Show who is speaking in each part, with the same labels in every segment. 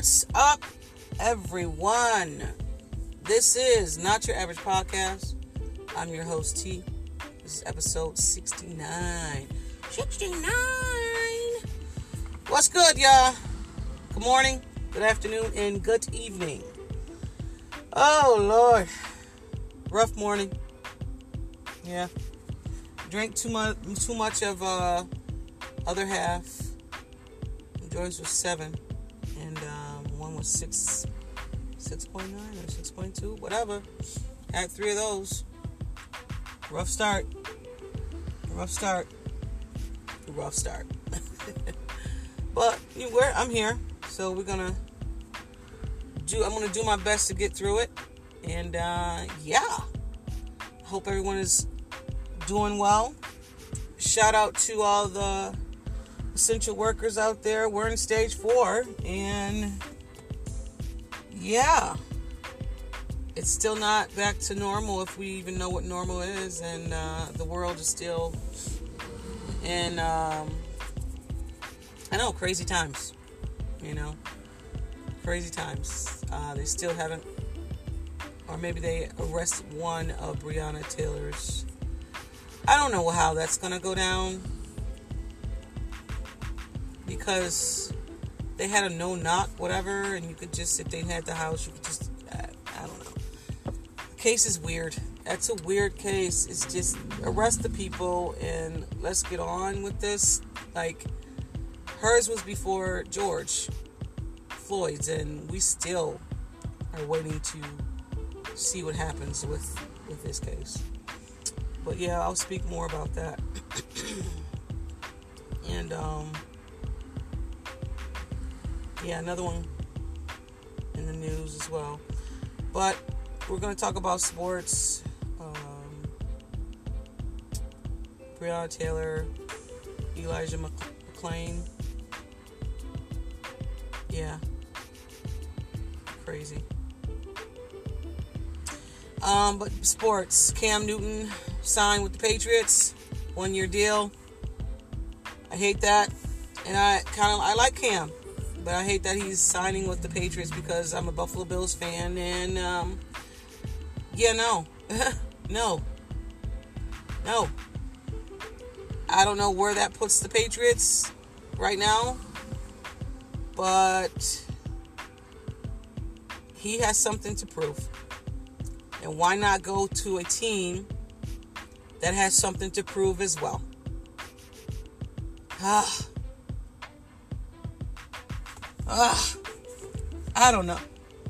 Speaker 1: What's up, everyone? This is Not Your Average Podcast. I'm your host, T. This is episode 69. 69! What's good, y'all? Good morning, good afternoon, and good evening. Oh, Lord. Rough morning. Yeah. Drank too much too much of uh other half. Joyce was seven, six, six point nine or six point two, whatever. Had three of those. Rough start. Rough start. Rough start. but you where I'm here, so we're gonna do. I'm gonna do my best to get through it, and uh, yeah. Hope everyone is doing well. Shout out to all the essential workers out there. We're in stage four, and yeah, it's still not back to normal if we even know what normal is, and uh, the world is still in, um, I know, crazy times. You know, crazy times. Uh, they still haven't, or maybe they arrest one of Breonna Taylor's. I don't know how that's gonna go down because they had a no knock, whatever, and you could just, if they had the house, you could just, I, I don't know. Case is weird. That's a weird case. It's just arrest the people and let's get on with this. Like, hers was before George Floyd's, and we still are waiting to see what happens with with this case. But yeah, I'll speak more about that. and um yeah, another one in the news as well. But we're going to talk about sports. Um, Breonna Taylor, Elijah McClain. Yeah. Crazy. Um, but sports. Cam Newton signed with the Patriots. One year deal. I hate that. And I kind of I like Cam. But I hate that he's signing with the Patriots because I'm a Buffalo Bills fan. And, um, yeah, no. no. No. I don't know where that puts the Patriots right now. But he has something to prove. And why not go to a team that has something to prove as well? Ah. Ugh. I don't know.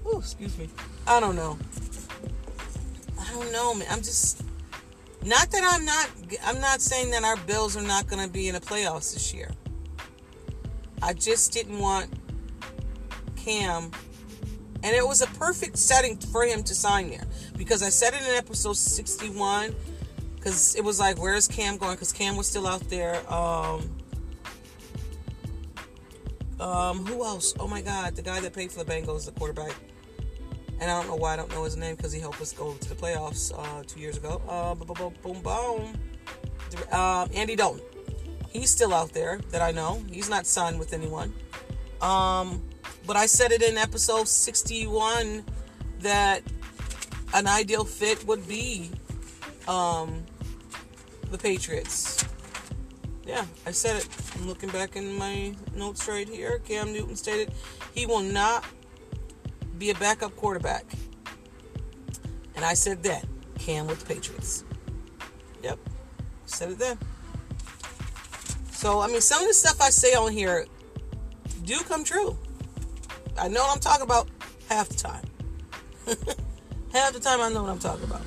Speaker 1: Ooh, excuse me. I don't know. I don't know, man. I'm just not that I'm not I'm not saying that our Bills are not going to be in the playoffs this year. I just didn't want Cam and it was a perfect setting for him to sign there because I said it in episode 61 cuz it was like where's Cam going cuz Cam was still out there um um, who else? Oh my God, the guy that played for the Bengals, the quarterback. And I don't know why I don't know his name because he helped us go to the playoffs uh, two years ago. Uh, boom, boom, boom. Um, Andy Dalton. He's still out there that I know. He's not signed with anyone. Um, but I said it in episode 61 that an ideal fit would be um, the Patriots. Yeah, I said it. I'm looking back in my notes right here. Cam Newton stated he will not be a backup quarterback. And I said that. Cam with the Patriots. Yep. Said it then. So, I mean, some of the stuff I say on here do come true. I know what I'm talking about half the time. half the time I know what I'm talking about.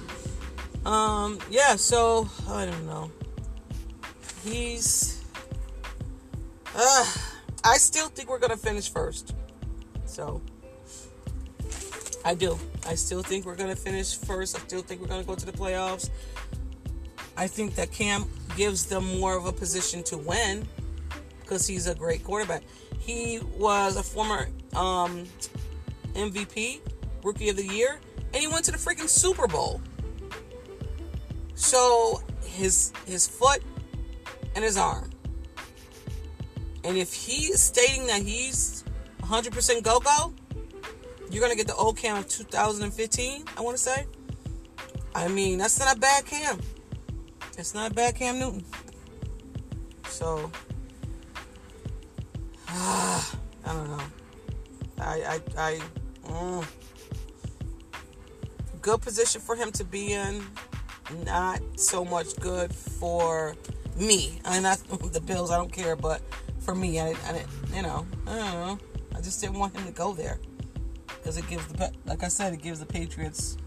Speaker 1: Um, yeah, so I don't know he's. Uh, I still think we're gonna finish first. So I do. I still think we're gonna finish first. I still think we're gonna go to the playoffs. I think that Cam gives them more of a position to win because he's a great quarterback. He was a former um, MVP, Rookie of the Year, and he went to the freaking Super Bowl. So his his foot and his arm. And if he is stating that he's 100% 100% go go, you're gonna get the old Cam of 2015. I want to say. I mean, that's not a bad Cam. It's not a bad Cam Newton. So, ah, I don't know. I, I, I, mm, good position for him to be in. Not so much good for me. I mean, not the Bills. I don't care, but for me, I, I you know, I don't know. I just didn't want him to go there because it gives the, like I said, it gives the Patriots,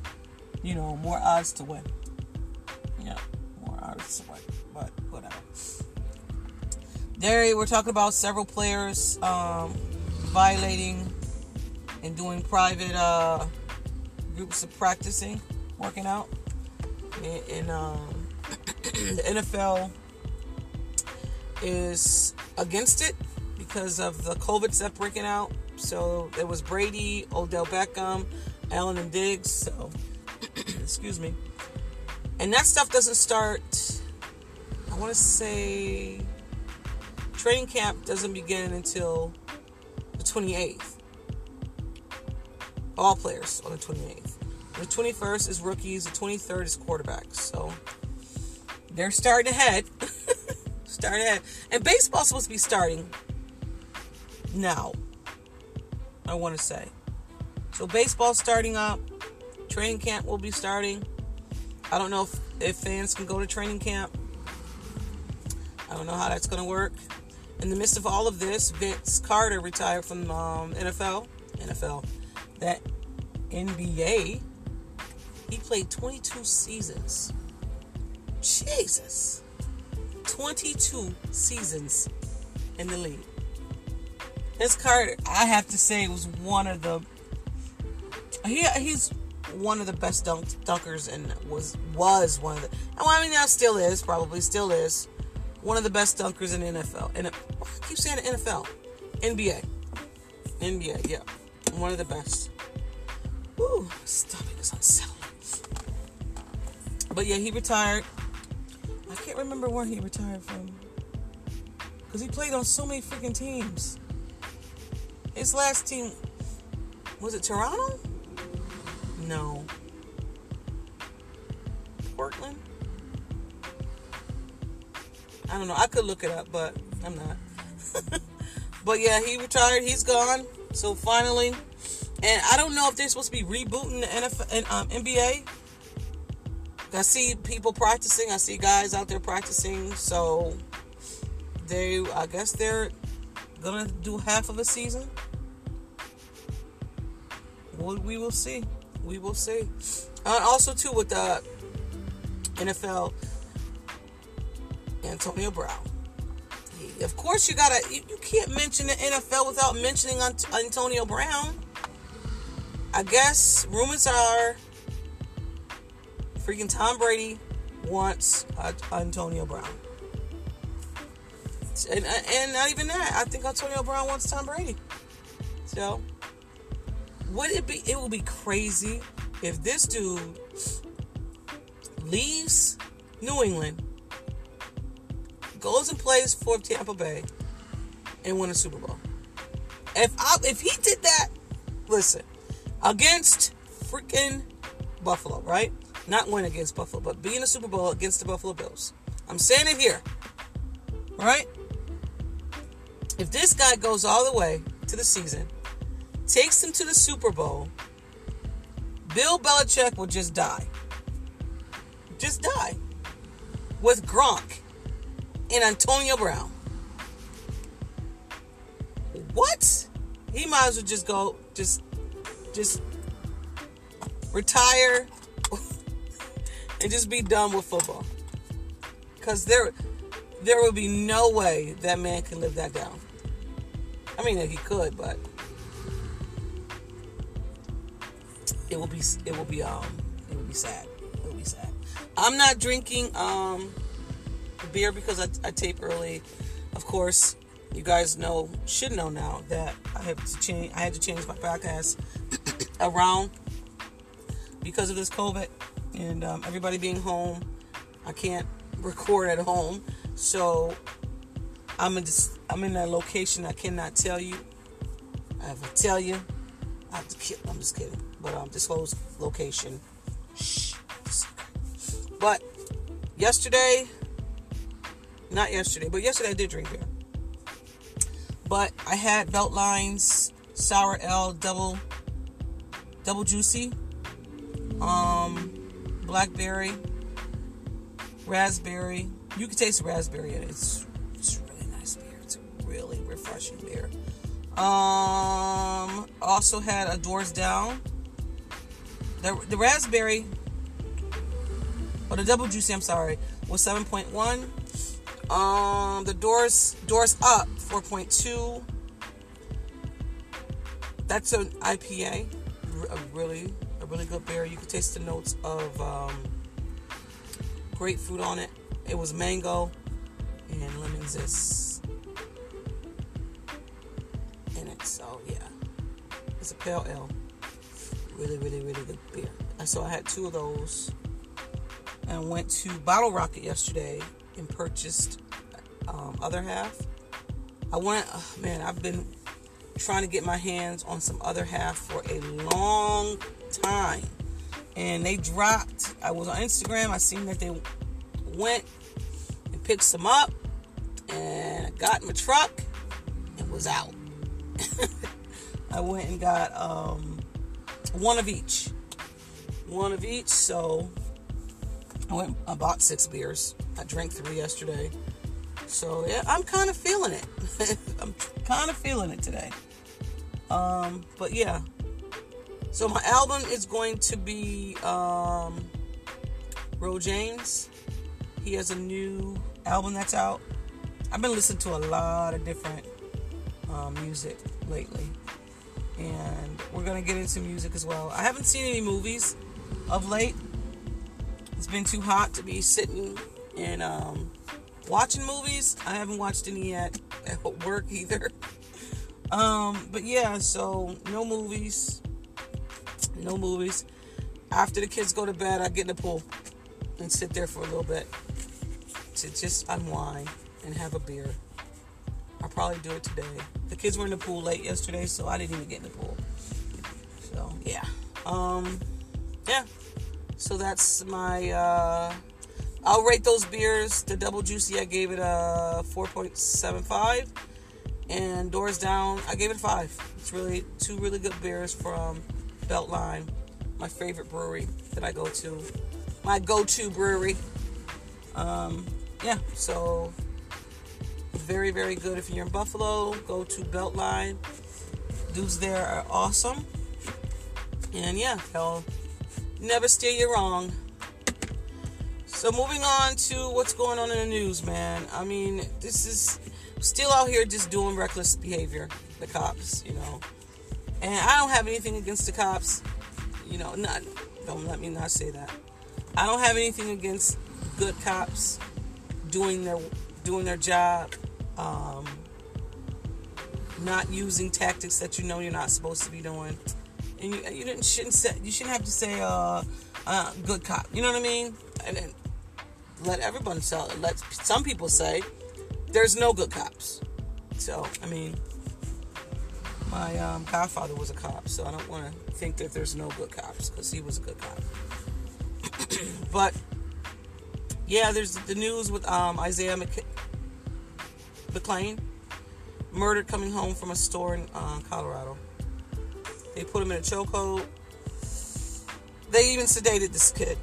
Speaker 1: you know, more odds to win. Yeah, more odds to win. But whatever. There, we're talking about several players um, violating and doing private uh, groups of practicing, working out. And, um, the NFL is against it because of the COVID that's breaking out. So it was Brady, Odell Beckham, Allen and Diggs. So, excuse me. And that stuff doesn't start, I want to say, training camp doesn't begin until the 28th. All players on the 28th. The 21st is rookies, the 23rd is quarterbacks. So they're starting ahead. starting ahead. And baseball's supposed to be starting now. I want to say. So baseball's starting up. Training camp will be starting. I don't know if, if fans can go to training camp. I don't know how that's going to work. In the midst of all of this, Vince Carter retired from um, NFL. NFL. That NBA he played 22 seasons. Jesus. 22 seasons in the league. His Carter, I have to say, was one of the. He, he's one of the best dunk, dunkers and was was one of the. Well, I mean, now still is probably still is one of the best dunkers in the NFL. And I keep saying the NFL, NBA, NBA, yeah, one of the best. Ooh, stomach is unsettling. But yeah, he retired. Can't remember where he retired from. Because he played on so many freaking teams. His last team, was it Toronto? No. Portland? I don't know. I could look it up, but I'm not. but yeah, he retired. He's gone. So finally, and I don't know if they're supposed to be rebooting the NFL and um, NBA I see people practicing. I see guys out there practicing. So they, I guess they're gonna do half of a season. Well, we will see. We will see. Also, too, with the NFL, Antonio Brown. Of course, you gotta. You can't mention the NFL without mentioning Antonio Brown. I guess rumors are freaking Tom Brady wants uh, Antonio Brown. And, and not even that. I think Antonio Brown wants Tom Brady. So, would it be, it would be crazy if this dude leaves New England, goes and plays for Tampa Bay, and win a Super Bowl. If I, if he did that, listen, against freaking Buffalo, right? Not win against Buffalo, but be in the Super Bowl against the Buffalo Bills. I'm saying it here. All right? If this guy goes all the way to the season, takes them to the Super Bowl, Bill Belichick will just die. Just die. With Gronk and Antonio Brown. What? He might as well just go, just, just retire and just be done with football. Because there, there would be no way that man can live that down. I mean, he could, but it will be, it will be, um, it will be sad. It will be sad. I'm not drinking um beer because I, I tape early. Of course, you guys know, should know now that I have to change. I had to change my podcast around because of this COVID and um, everybody being home, I can't record at home. So I'm in this, I'm in a location I cannot tell you. I have to tell you. I have to kill. I'm just kidding. But um, this disclose location. Shh. But yesterday, not yesterday, but yesterday I did drink beer. But I had Beltline's Sour Ale Double Double Juicy, um, blackberry, raspberry. You can taste the raspberry in it. It's it's really nice beer. It's a really refreshing beer. Um, also had a Doors Down. The the raspberry or the double juicy, I'm sorry, was 7.1. Um, the doors doors up 4.2. That's an IPA, a really really good beer. You can taste the notes of um, grapefruit on it. It was mango and lemon zest in it. So yeah, it's a pale ale. Really, really, really good beer. And so I had two of those and went to Bottle Rocket yesterday and purchased um, other half. I went, oh, man, I've been trying to get my hands on some other half for a long time. And they dropped, I was on Instagram, I seen that they went and picked some up and I got in my truck and was out. I went and got um, one of each. One of each, so I went. I bought six beers. I drank three yesterday. So yeah, I'm kind of feeling it. I'm kind of feeling it today. Um, but yeah. So my album is going to be um, Ro James. He has a new album that's out. I've been listening to a lot of different um, music lately, and we're gonna get into music as well. I haven't seen any movies of late it's been too hot to be sitting and um, watching movies. I haven't watched any yet at work either. Um, but yeah, so no movies. No movies. After the kids go to bed, I get in the pool and sit there for a little bit to just unwind and have a beer. I'll probably do it today. The kids were in the pool late yesterday, so I didn't even get in the pool. So yeah. Um yeah. So that's my. Uh, I'll rate those beers. The double juicy, I gave it a 4.75, and Doors Down, I gave it five. It's really two really good beers from Beltline, my favorite brewery that I go to, my go-to brewery. Um, yeah, so very very good. If you're in Buffalo, go to Beltline. Dudes there are awesome, and yeah, hell never steer you wrong. So moving on to what's going on in the news, man. I mean, this is still out here just doing reckless behavior. The cops, you know, and I don't have anything against the cops. You know, not don't let me not say that. I don't have anything against good cops doing their doing their job, um, not using tactics that you know you're not supposed to be doing and you you didn't shouldn't say you shouldn't have to say uh, uh good cop. You know what I mean? And let everyone tell let some people say there's no good cops. So I mean, my um, godfather was a cop, so I don't want to think that there's no good cops because he was a good cop. but yeah, there's the news with um, Isaiah McC- McClain murdered coming home from a store in uh, Colorado. They put him in a chokehold. They even sedated this kid.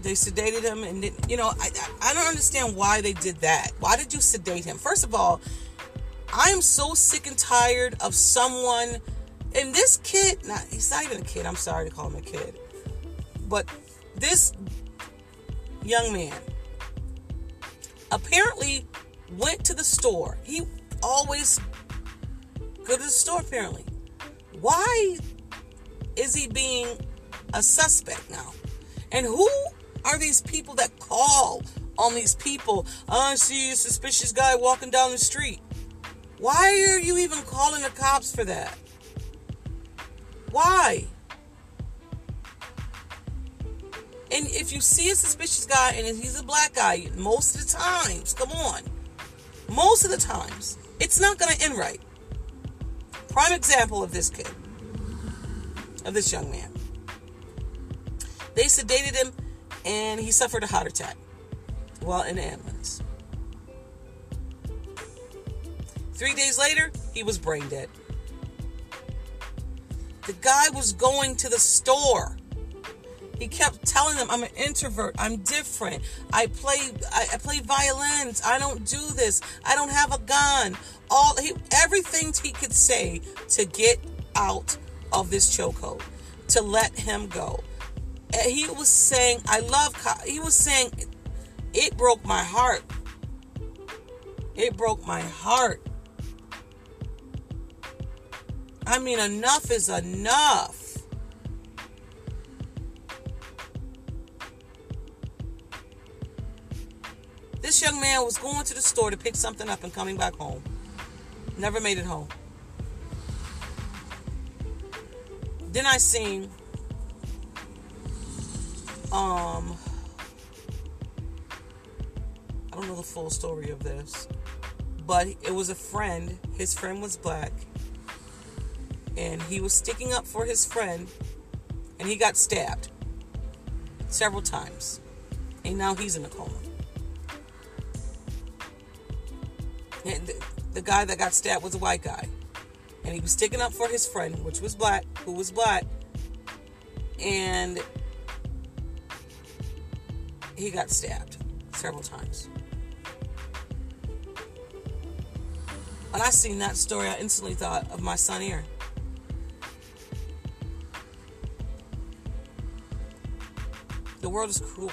Speaker 1: They sedated him, and you know, I, I don't understand why they did that. Why did you sedate him? First of all, I am so sick and tired of someone. And this kid, not he's not even a kid. I'm sorry to call him a kid, but this young man apparently went to the store. He always go to the store apparently why is he being a suspect now? And who are these people that call on these people? Oh, I see a suspicious guy walking down the street. Why are you even calling the cops for that? Why? And if you see a suspicious guy and he's a black guy, most of the times, come on, most of the times, it's not going to end right. Prime example of this kid, of this young man. They sedated him and he suffered a heart attack while in the ambulance. Three days later, he was brain dead. The guy was going to the store. He kept telling them, "I'm an introvert. I'm different. I play. I, I play violins. I don't do this. I don't have a gun. All he, everything he could say to get out of this chokehold, to let him go. And he was saying, "I love." He was saying, "It broke my heart. It broke my heart." I mean, enough is enough. This young man was going to the store to pick something up and coming back home. Never made it home. Then I seen um I don't know the full story of this, but it was a friend. His friend was black and he was sticking up for his friend and he got stabbed several times. And now he's in a coma. And the, the guy that got stabbed was a white guy. And he was sticking up for his friend, which was black, who was black. And he got stabbed several times. When I seen that story, I instantly thought of my son here. The world is cruel.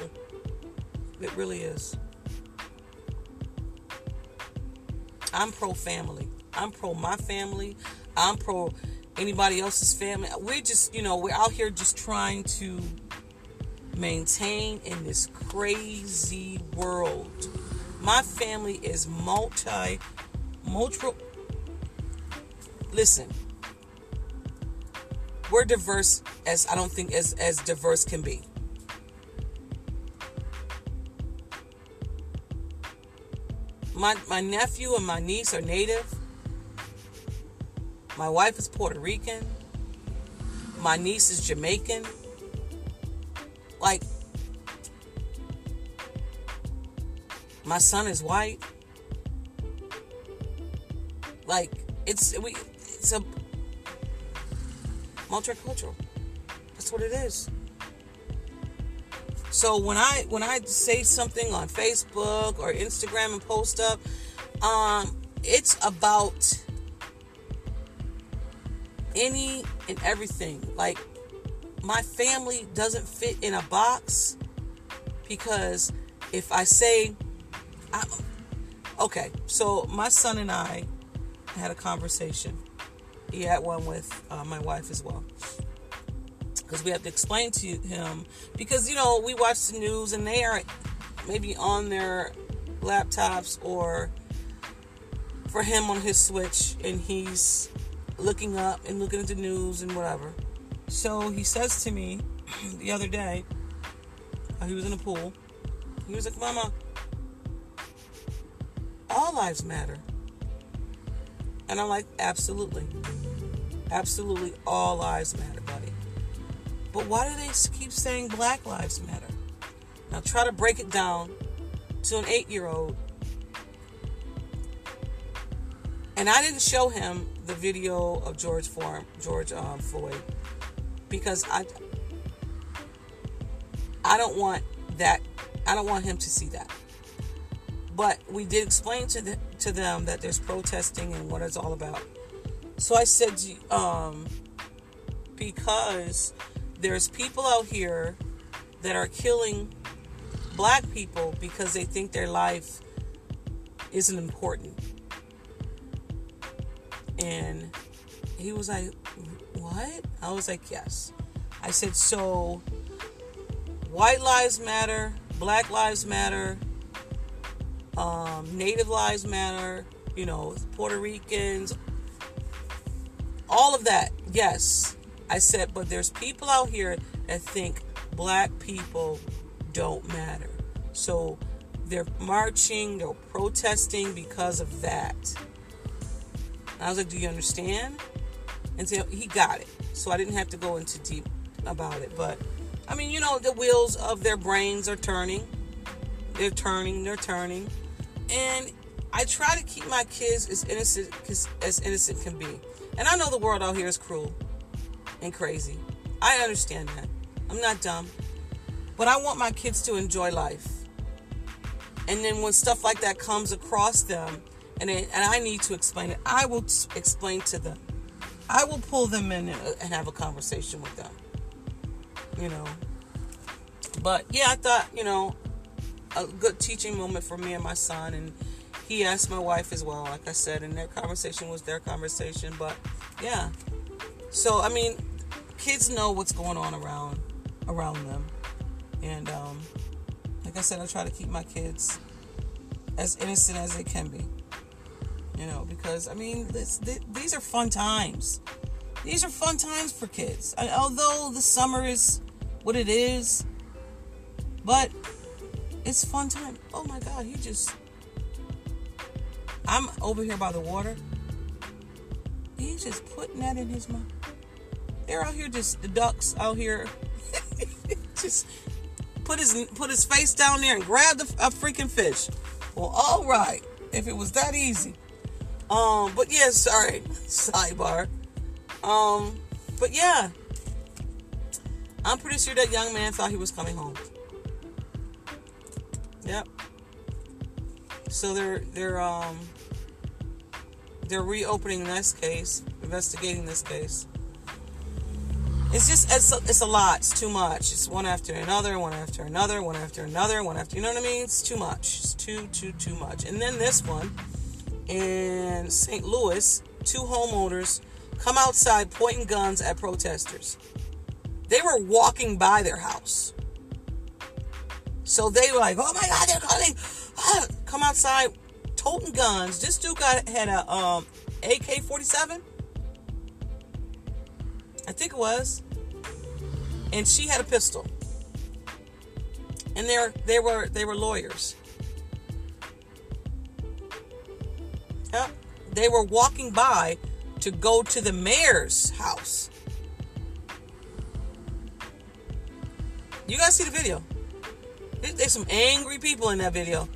Speaker 1: It really is. I'm pro family. I'm pro my family. I'm pro anybody else's family. We're just, you know, we're out here just trying to maintain in this crazy world. My family is multi, multi. Listen, we're diverse as I don't think as as diverse can be. My, my nephew and my niece are native. My wife is Puerto Rican. My niece is Jamaican. Like, my son is white. Like, it's we it's a multicultural. That's what it is. So when I when I say something on Facebook or Instagram and post up, um, it's about any and everything. Like my family doesn't fit in a box because if I say, I, okay, so my son and I had a conversation. He had one with uh, my wife as well because we have to explain to him because you know we watch the news and they are maybe on their laptops or for him on his switch and he's looking up and looking at the news and whatever. So he says to me the other day uh, he was in a pool he was like mama all lives matter. And i'm like absolutely. Absolutely all lives matter but why do they keep saying Black Lives Matter? Now try to break it down to an eight year old. And I didn't show him the video of George Form, George um, Floyd because I I don't want that I don't want him to see that. But we did explain to the, to them that there's protesting and what it's all about. So I said um, because there's people out here that are killing black people because they think their life isn't important. And he was like, What? I was like, Yes. I said, So white lives matter, black lives matter, um, native lives matter, you know, Puerto Ricans, all of that, yes. I said, but there's people out here that think black people don't matter. So they're marching, they're protesting because of that. I was like, do you understand? And so he got it. So I didn't have to go into deep about it. But I mean, you know, the wheels of their brains are turning. They're turning, they're turning. And I try to keep my kids as innocent as innocent can be. And I know the world out here is cruel and crazy. I understand that. I'm not dumb. But I want my kids to enjoy life. And then when stuff like that comes across them, and, it, and I need to explain it, I will t- explain to them. I will pull them in and, uh, and have a conversation with them. You know. But yeah, I thought, you know, a good teaching moment for me and my son. And he asked my wife as well, like I said, and their conversation was their conversation. But yeah. So, I mean, kids know what's going on around around them. And um, like I said, I try to keep my kids as innocent as they can be. You know, because I mean, this, these are fun times. These are fun times for kids. I, although the summer is what it is, but it's fun time. Oh my God, he just. I'm over here by the water. He's just putting that in his mouth. They're out here just the ducks out here just put his put his face down there and grab the, a freaking fish. Well, all right, if it was that easy. Um, but yeah, sorry, sidebar. Um, but yeah, I'm pretty sure that young man thought he was coming home. Yep. So they're they're um they're reopening this case, investigating this case it's just it's a, it's a lot. It's too much. It's one after another, one after another, one after another, one after. You know what I mean? It's too much. It's too too too much. And then this one in St. Louis, two homeowners come outside pointing guns at protesters. They were walking by their house. So they were like, "Oh my God, they're coming!" Ah, come outside, toting guns. This dude got had a um, AK-47. I think it was. And she had a pistol. And they they were they were lawyers. Yep. They were walking by to go to the mayor's house. You guys see the video? There's some angry people in that video.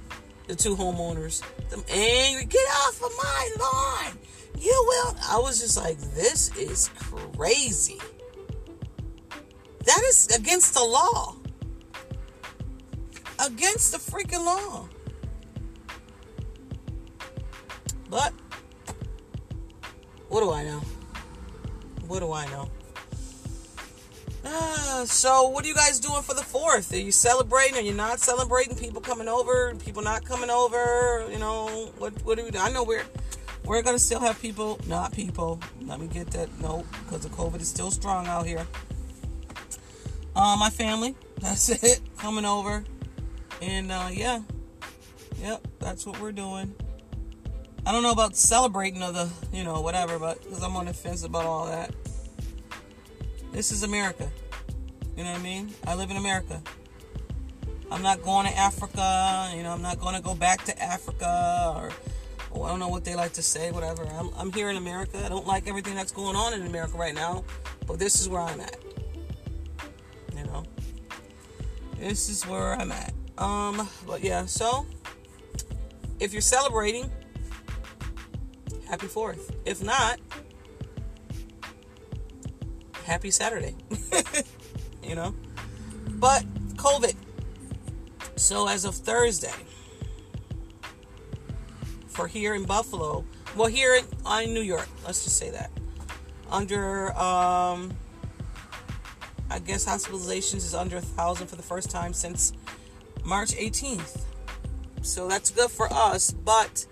Speaker 1: The two homeowners. Them angry. Get off of my lawn. You will. I was just like, this is crazy. That is against the law. Against the freaking law. But, what do I know? What do I know? Uh, so, what are you guys doing for the fourth? Are you celebrating? Are you not celebrating? People coming over? People not coming over? You know, what? What do we do? I know we're we're gonna still have people, not people. Let me get that note because the COVID is still strong out here. Uh, my family, that's it, coming over, and uh, yeah, yep, that's what we're doing. I don't know about celebrating of the, you know, whatever, but because I'm on the fence about all that. This is America. You know what I mean? I live in America. I'm not going to Africa. You know, I'm not going to go back to Africa or I don't know what they like to say, whatever. I'm, I'm here in America. I don't like everything that's going on in America right now, but this is where I'm at. This is where I'm at. Um, but yeah, so if you're celebrating, happy Fourth. If not, happy Saturday. you know, but COVID. So as of Thursday, for here in Buffalo. Well, here in, in New York, let's just say that. Under, um, I guess hospitalizations is under a thousand for the first time since March 18th. So that's good for us, but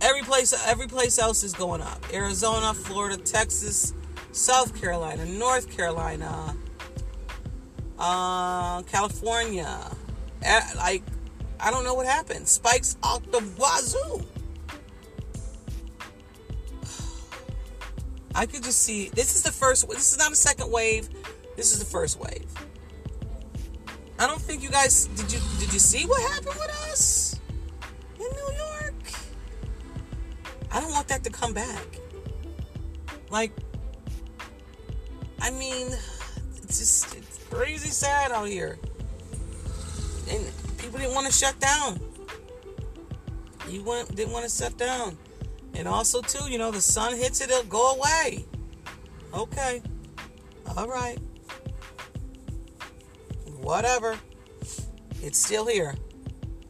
Speaker 1: every place, every place else is going up. Arizona, Florida, Texas, South Carolina, North Carolina, uh, California. Like, I don't know what happened. Spikes out the wazoo. I could just see this is the first. This is not a second wave. This is the first wave. I don't think you guys did. You did you see what happened with us in New York? I don't want that to come back. Like I mean, it's just it's crazy sad out here. And people didn't want to shut down. You went didn't want to shut down. And also too, you know, the sun hits it, it'll go away. Okay. All right. Whatever. It's still here.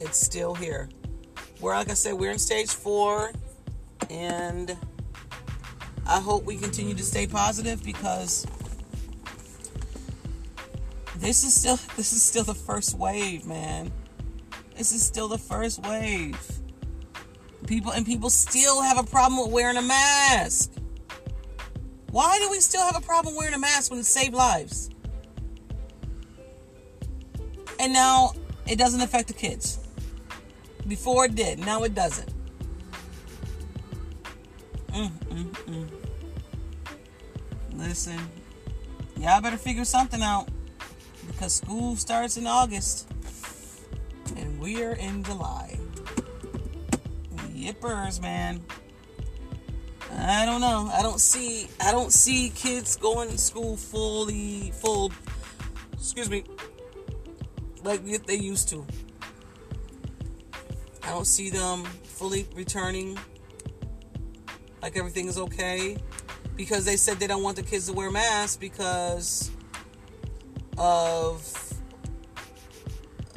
Speaker 1: It's still here. We're like I said, we're in stage four, and I hope we continue to stay positive because this is still this is still the first wave, man. This is still the first wave. People and people still have a problem with wearing a mask. Why do we still have a problem wearing a mask when it saved lives? And now it doesn't affect the kids. Before it did, now it doesn't. Mm, mm, mm. Listen, y'all better figure something out because school starts in August and we're in July. Yippers, man. I don't know. I don't see I don't see kids going to school fully full excuse me like they used to. I don't see them fully returning like everything is okay because they said they don't want the kids to wear masks because of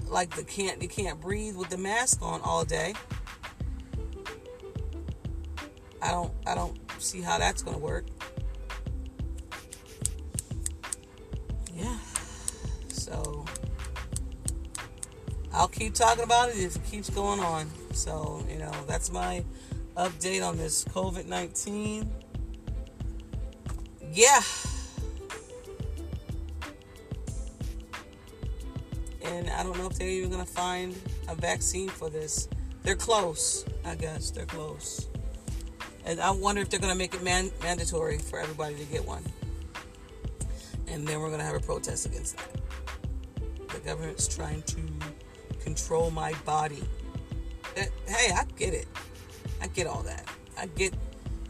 Speaker 1: like the can't they can't breathe with the mask on all day. I don't I don't see how that's gonna work. Keep talking about it it keeps going on. So, you know, that's my update on this COVID 19. Yeah. And I don't know if they're even going to find a vaccine for this. They're close, I guess. They're close. And I wonder if they're going to make it man- mandatory for everybody to get one. And then we're going to have a protest against that. The government's trying to control my body. Eh, hey, I get it. I get all that. I get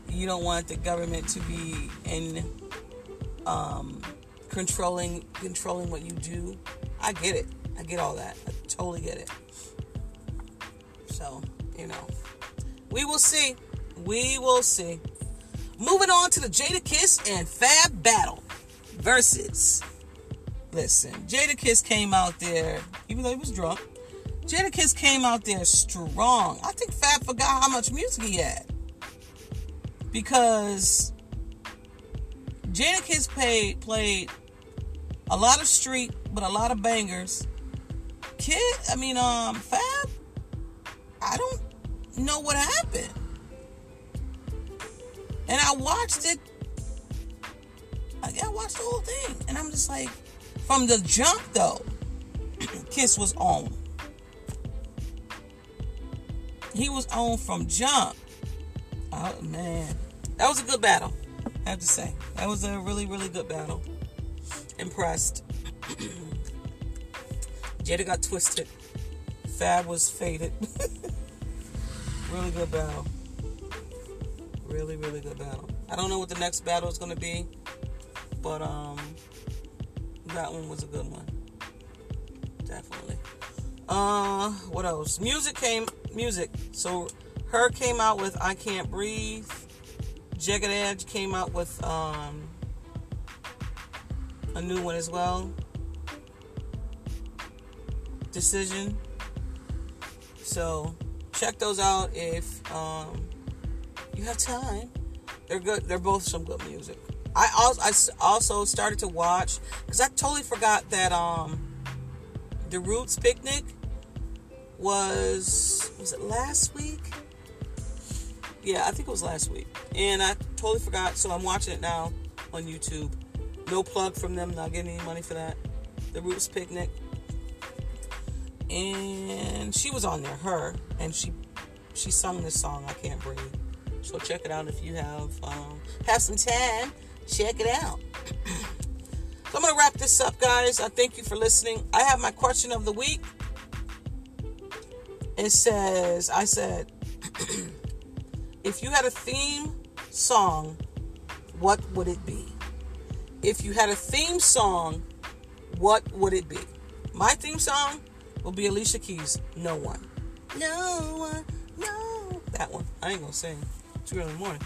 Speaker 1: you don't want the government to be in um, controlling controlling what you do. I get it. I get all that. I totally get it. So, you know, we will see. We will see. Moving on to the Jadakiss and Fab battle versus. Listen, Jadakiss came out there, even though he was drunk. Jadakiss came out there strong. I think Fab forgot how much music he had. Because Jadakiss played, played a lot of street, but a lot of bangers. Kid, I mean, um, Fab, I don't know what happened. And I watched it. I, I watched the whole thing. And I'm just like, from the jump though, Kiss was on. He was on from jump. Oh man. That was a good battle. I have to say. That was a really, really good battle. Impressed. Jada got twisted. Fab was faded. really good battle. Really, really good battle. I don't know what the next battle is gonna be, but um that one was a good one. Definitely. Uh what else? Music came music. So H.E.R. came out with I Can't Breathe. Jagged Edge came out with um, a new one as well. Decision. So check those out if um, you have time. They're good. They're both some good music. I also I also started to watch because I totally forgot that um, the Roots Picnic was was it last week? Yeah, I think it was last week. And I totally forgot, so I'm watching it now on YouTube. No plug from them, not getting any money for that. The Roots Picnic. And she was on there, H.E.R., and she she sung this song, I Can't Breathe. So check it out if you have um, have some time. Check it out. so I'm gonna wrap this up, guys. I thank you for listening. I have my question of the week it says, I said, if you had a theme song, what would it be? if you had a theme song, what would it be? My theme song will be Alicia Keys, No One. No one, no. That one. I ain't gonna sing. It's early in the morning.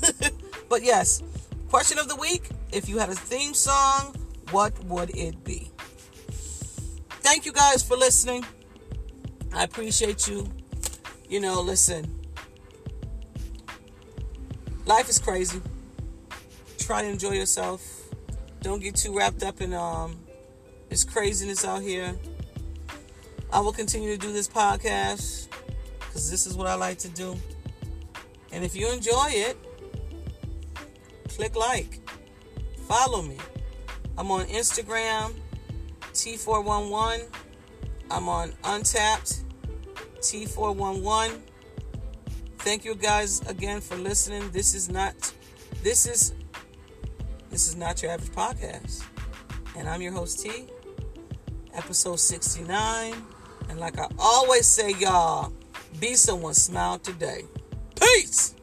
Speaker 1: but yes, question of the week if you had a theme song, what would it be? Thank you guys for listening. I appreciate you. You know, listen, life is crazy. Try to enjoy yourself. Don't get too wrapped up in um this craziness out here. I will continue to do this podcast because this is what I like to do. And if you enjoy it, click like, follow me. I'm on Instagram, T411. I'm on Untapped, T411. Thank you guys again for listening. This is not, this is, this is not your average podcast. And I'm your host T, episode 69. And like I always say, y'all, be someone smile today. Peace.